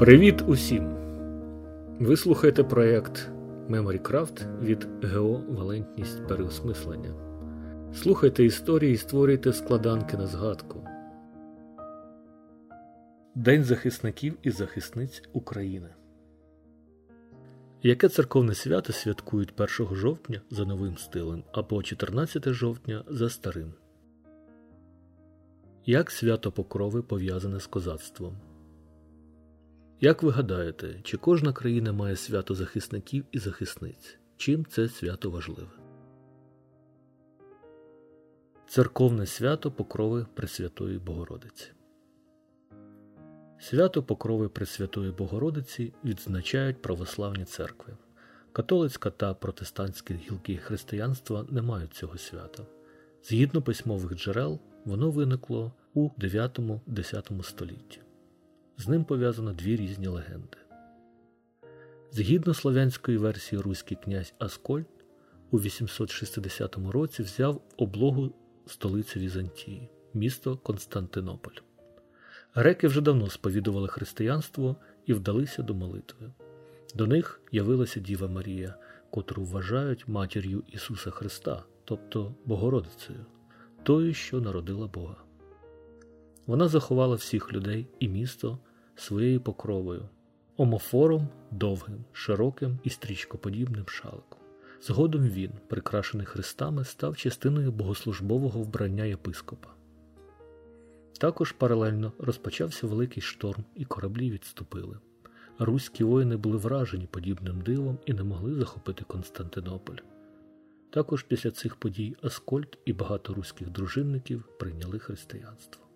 Привіт усім! Ви слухаєте проєкт MemoryCraft від ГО Валентність переосмислення. Слухайте історії і створюйте складанки на згадку. День захисників і захисниць України. Яке церковне свято святкують 1 жовтня за новим стилем або 14 жовтня за старим? Як свято Покрови пов'язане з козацтвом? Як ви гадаєте, чи кожна країна має свято захисників і захисниць? Чим це свято важливе? Церковне свято Покрови Пресвятої Богородиці. Свято Покрови Пресвятої Богородиці відзначають православні церкви. Католицька та протестантські гілки християнства не мають цього свята. Згідно письмових джерел, воно виникло у 9-10 столітті. З ним пов'язано дві різні легенди. Згідно слов'янської версії руський князь Аскольд у 860 році взяв облогу столицю Візантії, місто Константинополь. Греки вже давно сповідували християнство і вдалися до молитви. До них явилася Діва Марія, котру вважають матір'ю Ісуса Христа, тобто Богородицею, тою, що народила Бога. Вона заховала всіх людей і місто своєю покровою, омофором довгим, широким і стрічкоподібним шаликом. Згодом він, прикрашений хрестами, став частиною богослужбового вбрання єпископа. Також паралельно розпочався великий шторм, і кораблі відступили. Руські воїни були вражені подібним дивом і не могли захопити Константинополь. Також після цих подій Аскольд і багато руських дружинників прийняли християнство.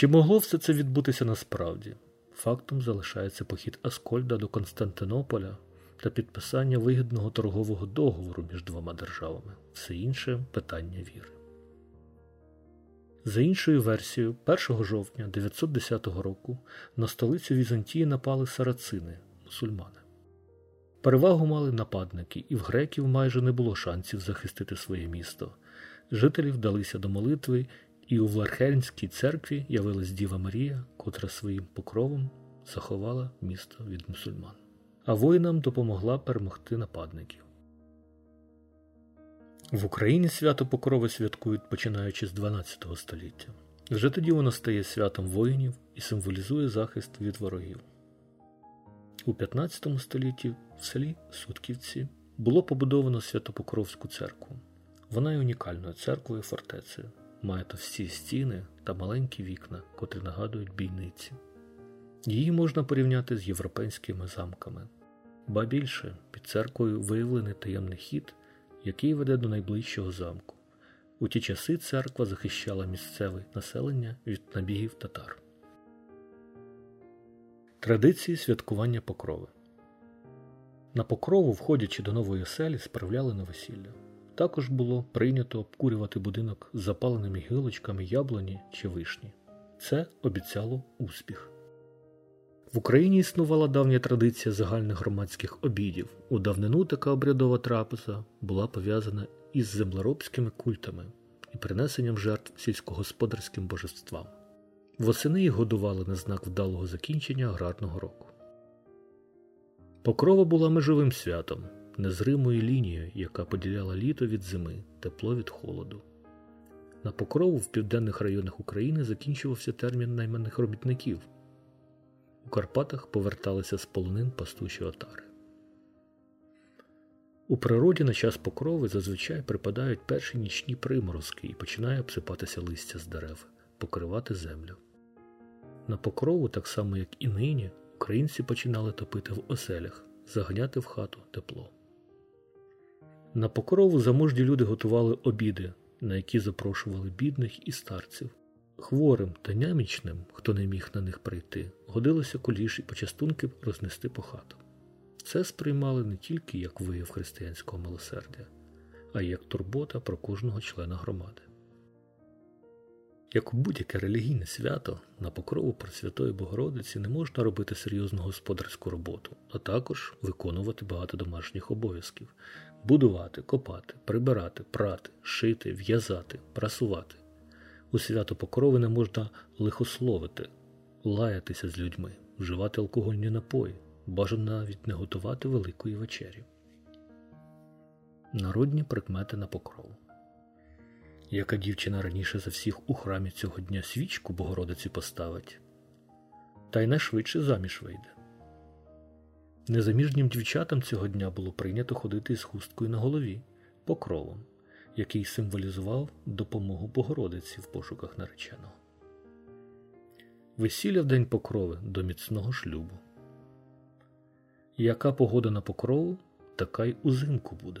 Чи могло все це відбутися насправді? Фактом залишається похід Аскольда до Константинополя та підписання вигідного торгового договору між двома державами, все інше питання віри. За іншою версією, 1 жовтня 910 року на столицю Візантії напали сарацини, мусульмани. Перевагу мали нападники, і в греків майже не було шансів захистити своє місто. Жителі вдалися до молитви і у Влархельнській церкві явилась Діва Марія, котра своїм покровом заховала місто від мусульман, а воїнам допомогла перемогти нападників. В Україні свято Покрови святкують починаючи з 12 століття. Вже тоді воно стає святом воїнів і символізує захист від ворогів. У 15 столітті в селі Сутківці було побудовано Святопокровську церкву. Вона є унікальною церквою фортецею має товсті стіни та маленькі вікна, котрі нагадують бійниці. Її можна порівняти з європейськими замками, ба більше під церквою виявлений таємний хід, який веде до найближчого замку. У ті часи церква захищала місцеве населення від набігів татар. Традиції святкування покрови на покрову, входячи до нової оселі, справляли на весілля. Також було прийнято обкурювати будинок з запаленими гілочками яблуні чи вишні. Це обіцяло успіх. В Україні існувала давня традиція загальних громадських обідів. У давнину така обрядова трапеза була пов'язана із землеробськими культами і принесенням жертв сільськогосподарським божествам. Восени їх годували на знак вдалого закінчення аграрного року. Покрова була межовим святом незримою лінією, яка поділяла літо від зими, тепло від холоду. На покрову в південних районах України закінчувався термін найманих робітників. У Карпатах поверталися з полонин пастуші отари. У природі на час покрови зазвичай припадають перші нічні приморозки і починає обсипатися листя з дерев, покривати землю. На покрову, так само як і нині, українці починали топити в оселях, заганяти в хату тепло. На покрову заможні люди готували обіди, на які запрошували бідних і старців. Хворим та нямічним, хто не міг на них прийти, годилося куліш і почастунки рознести по хатам. Це сприймали не тільки як вияв християнського милосердя, а й як турбота про кожного члена громади. Як у будь-яке релігійне свято, на покрову Пресвятої Богородиці не можна робити серйозну господарську роботу, а також виконувати багато домашніх обов'язків, будувати, копати, прибирати, прати, шити, в'язати, прасувати. У свято покрови не можна лихословити, лаятися з людьми, вживати алкогольні напої, бажано навіть не готувати великої вечері. Народні прикмети на покрову. Яка дівчина раніше за всіх у храмі цього дня свічку Богородиці поставить, та й найшвидше заміж вийде. Незаміжнім дівчатам цього дня було прийнято ходити з хусткою на голові, покровом, який символізував допомогу Богородиці в пошуках нареченого. Весілля в день покрови до міцного шлюбу. Яка погода на покрову, така й узимку буде.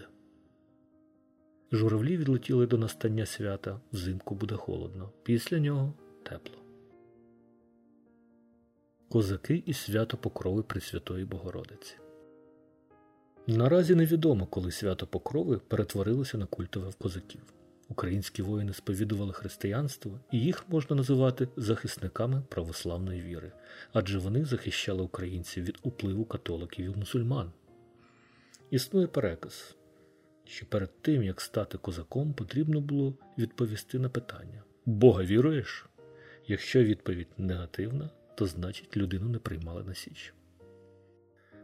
Журавлі відлетіли до настання свята, взимку буде холодно, після нього тепло. Козаки і свято Покрови Пресвятої Богородиці. Наразі невідомо, коли свято Покрови перетворилося на культове в козаків. Українські воїни сповідували християнство, і їх можна називати захисниками православної віри, адже вони захищали українців від upливу католиків і мусульман. Існує переказ, що перед тим, як стати козаком, потрібно було відповісти на питання: Бога віруєш? Якщо відповідь негативна, то значить людину не приймали на Січ.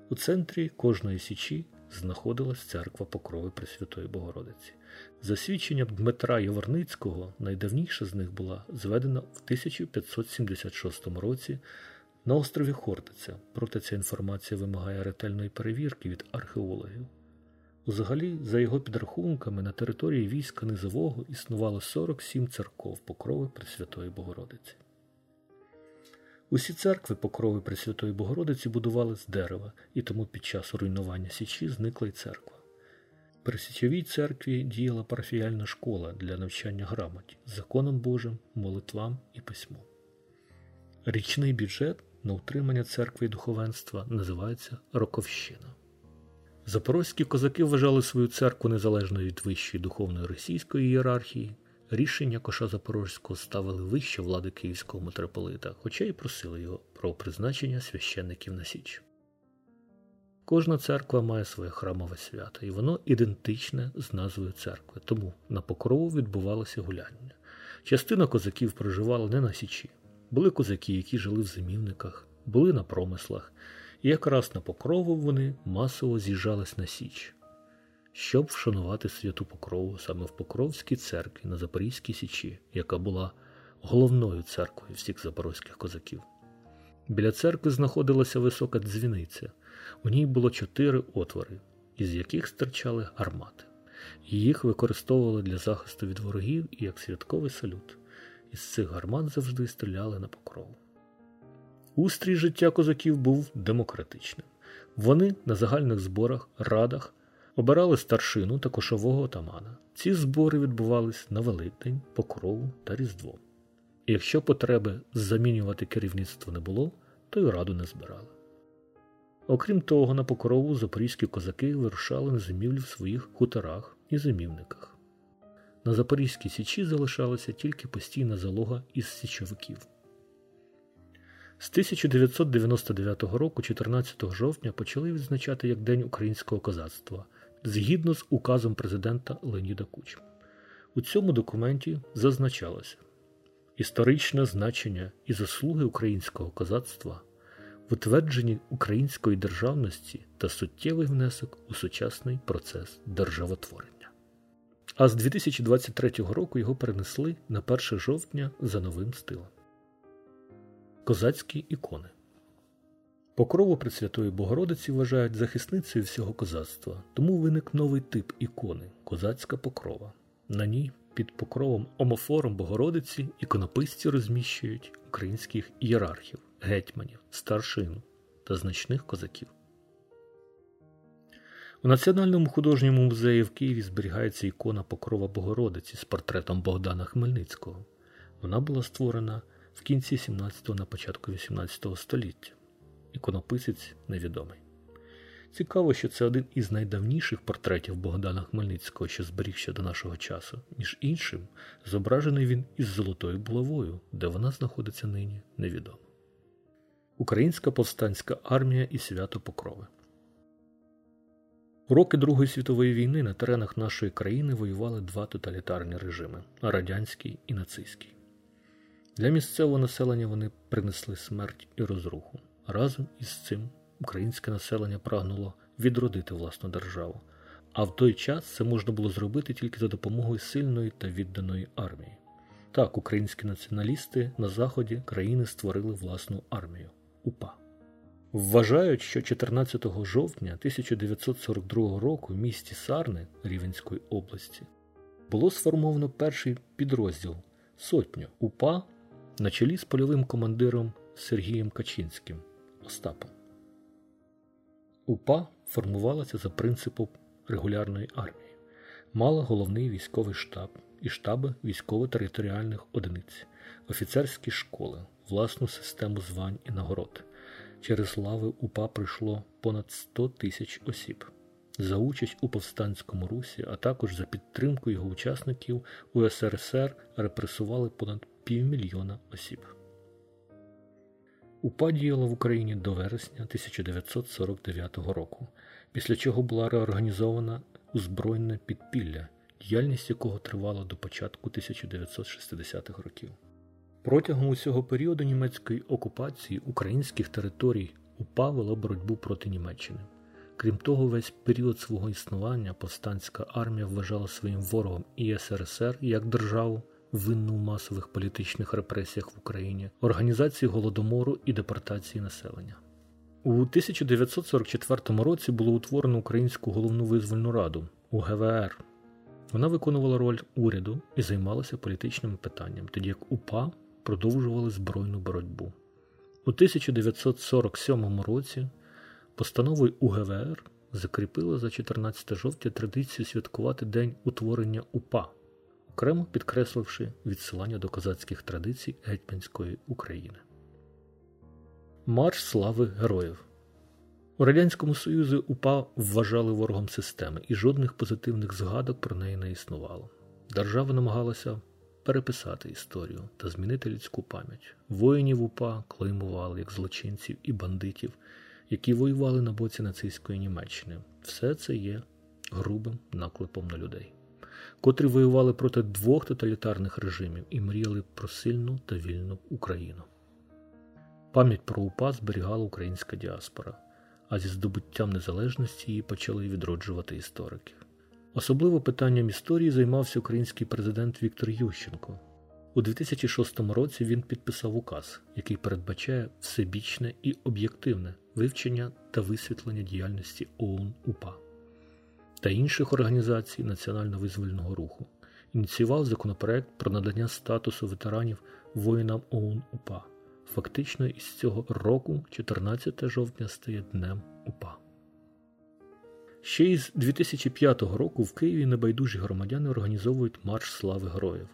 У центрі кожної січі знаходилась церква Покрови Пресвятої Богородиці. За свідченням Дмитра Яворницького, найдавніша з них була зведена в 1576 році на острові Хортиця, проте ця інформація вимагає ретельної перевірки від археологів. Взагалі, за його підрахунками, на території війська Низового існувало 47 церков Покрови Пресвятої Богородиці. Усі церкви Покрови Пресвятої Богородиці будували з дерева, і тому під час руйнування Січі зникла й церква. При Січовій церкві діяла парафіяльна школа для навчання грамоті, законом Божим, молитвам і письму. Річний бюджет на утримання церкви і духовенства називається Роковщина. Запорозькі козаки вважали свою церкву незалежною від вищої духовної російської ієрархії. Рішення Коша Запорозького ставили вище влади Київського митрополита, хоча й просили його про призначення священників на Січ. Кожна церква має своє храмове свято, і воно ідентичне з назвою церкви, тому на покрову відбувалося гуляння. Частина козаків проживала не на Січі. Були козаки, які жили в зимівниках, були на промислах, якраз на покрову вони масово з'їжджались на Січ щоб вшанувати святу Покрову саме в Покровській церкві на Запорізькій Січі, яка була головною церквою всіх запорозьких козаків. Біля церкви знаходилася висока дзвіниця, у ній було чотири отвори, із яких стирчали гармати. Їх використовували для захисту від ворогів і як святковий салют. Із цих гармат завжди стріляли на покрову. Устрій життя козаків був демократичним. Вони на загальних зборах, радах Обирали старшину та кошового отамана. Ці збори відбувались на Великдень, Покрову та Різдво. І якщо потреби замінювати керівництво не було, то й раду не збирали. Окрім того, на покрову запорізькі козаки вирушали на зимівлі в своїх хуторах і зимівниках. На Запорізькій Січі залишалася тільки постійна залога із січовиків. З 1999 року, 14 жовтня, почали відзначати як День українського козацтва згідно з указом президента Леоніда Кучма. У цьому документі зазначалося історичне значення і заслуги українського козацтва, витверджені української державності та суттєвий внесок у сучасний процес державотворення. А з 2023 року його перенесли на 1 жовтня за новим стилем. Козацькі ікони Покрову Пресвятої Богородиці вважають захисницею всього козацтва, тому виник новий тип ікони козацька покрова. На ній під покровом омофором Богородиці іконописці розміщують українських ієрархів, гетьманів, старшину та значних козаків. У Національному художньому музеї в Києві зберігається ікона Покрова Богородиці з портретом Богдана Хмельницького. Вона була створена в кінці 17-го на початку 18 століття іконописець невідомий. Цікаво, що це один із найдавніших портретів Богдана Хмельницького, що зберігся до нашого часу. Між іншим, зображений він із золотою булавою, де вона знаходиться нині, невідомо. Українська повстанська армія і свято Покрови. У роки Другої світової війни на теренах нашої країни воювали два тоталітарні режими радянський і нацистський. Для місцевого населення вони принесли смерть і розруху. Разом із цим українське населення прагнуло відродити власну державу, а в той час це можна було зробити тільки за допомогою сильної та відданої армії. Так, українські націоналісти на заході країни створили власну армію УПА. Вважають, що 14 жовтня 1942 року в місті Сарни Рівенської області було сформовано перший підрозділ сотню УПА на чолі з польовим командиром Сергієм Качинським Остапом. УПА формувалася за принципом регулярної армії, мала головний військовий штаб і штаби військово-територіальних одиниць, офіцерські школи, власну систему звань і нагород. Через лави УПА прийшло понад 100 тисяч осіб. За участь у повстанському русі, а також за підтримку його учасників у СРСР репресували понад півмільйона осіб. УПА діяла в Україні до вересня 1949 року, після чого була реорганізована узброєне підпілля, діяльність якого тривала до початку 1960-х років. Протягом усього періоду німецької окупації українських територій УПА вела боротьбу проти Німеччини. Крім того, весь період свого існування повстанська армія вважала своїм ворогом і СРСР як державу, винну в масових політичних репресіях в Україні, організації голодомору і депортації населення. У 1944 році було утворено Українську головну визвольну раду УГВР. Вона виконувала роль уряду і займалася політичними питаннями, тоді як УПА продовжували збройну боротьбу. У 1947 році постановою УГВР закріпили за 14 жовтня традицію святкувати День утворення УПА, окремо підкресливши відсилання до козацьких традицій Гетьманської України. Марш слави героїв у Радянському Союзі УПА вважали ворогом системи, і жодних позитивних згадок про неї не існувало. Держава намагалася переписати історію та змінити людську пам'ять. Воїнів УПА клеймували як злочинців і бандитів, які воювали на боці нацистської Німеччини. Все це є грубим наклепом на людей, котрі воювали проти двох тоталітарних режимів і мріяли про сильну та вільну Україну. Пам'ять про УПА зберігала українська діаспора, а зі здобуттям незалежності її почали відроджувати історики. Особливо питанням історії займався український президент Віктор Ющенко. У 2006 році він підписав указ, який передбачає всебічне і об'єктивне вивчення та висвітлення діяльності ОУН УПА та інших організацій національно-визвольного руху, ініціював законопроект про надання статусу ветеранів воїнам ОУН УПА. Фактично, із цього року, 14 жовтня, стає Днем УПА. Ще із 2005 року в Києві небайдужі громадяни організовують Марш Слави Героїв.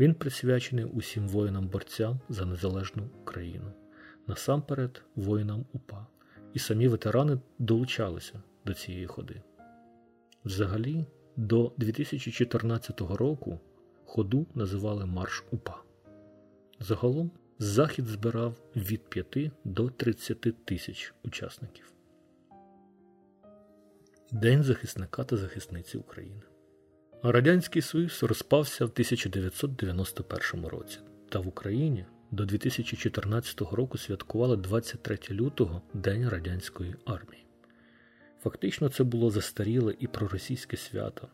Він присвячений усім воїнам-борцям за незалежну Україну, насамперед воїнам УПА, і самі ветерани долучалися до цієї ходи. Взагалі, до 2014 року ходу називали Марш УПА. Загалом захід збирав від 5 до 30 тисяч учасників. День захисника та захисниці України. Радянський Союз розпався в 1991 році, та в Україні до 2014 року святкували 23 лютого День Радянської армії. Фактично, це було застаріле і проросійське свято,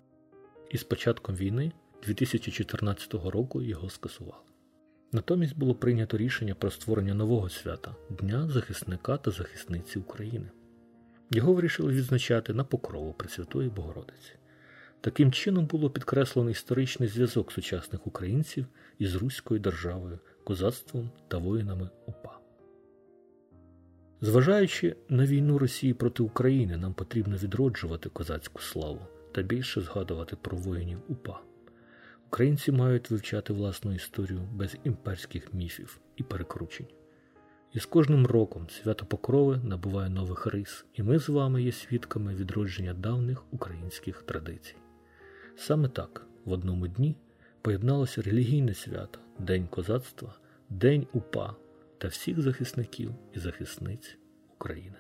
і з початком війни 2014 року його скасували. Натомість було прийнято рішення про створення нового свята Дня захисника та захисниці України. Його вирішили відзначати на покрову Пресвятої Богородиці. Таким чином було підкреслено історичний зв'язок сучасних українців із Руською державою, козацтвом та воїнами УПА. Зважаючи на війну Росії проти України, нам потрібно відроджувати козацьку славу та більше згадувати про воїнів УПА. Українці мають вивчати власну історію без імперських міфів і перекручень. І з кожним роком свято Покрови набуває нових рис, і ми з вами є свідками відродження давніх українських традицій. Саме так в одному дні поєдналося релігійне свято, День козацтва, День УПА та всіх захисників і захисниць України.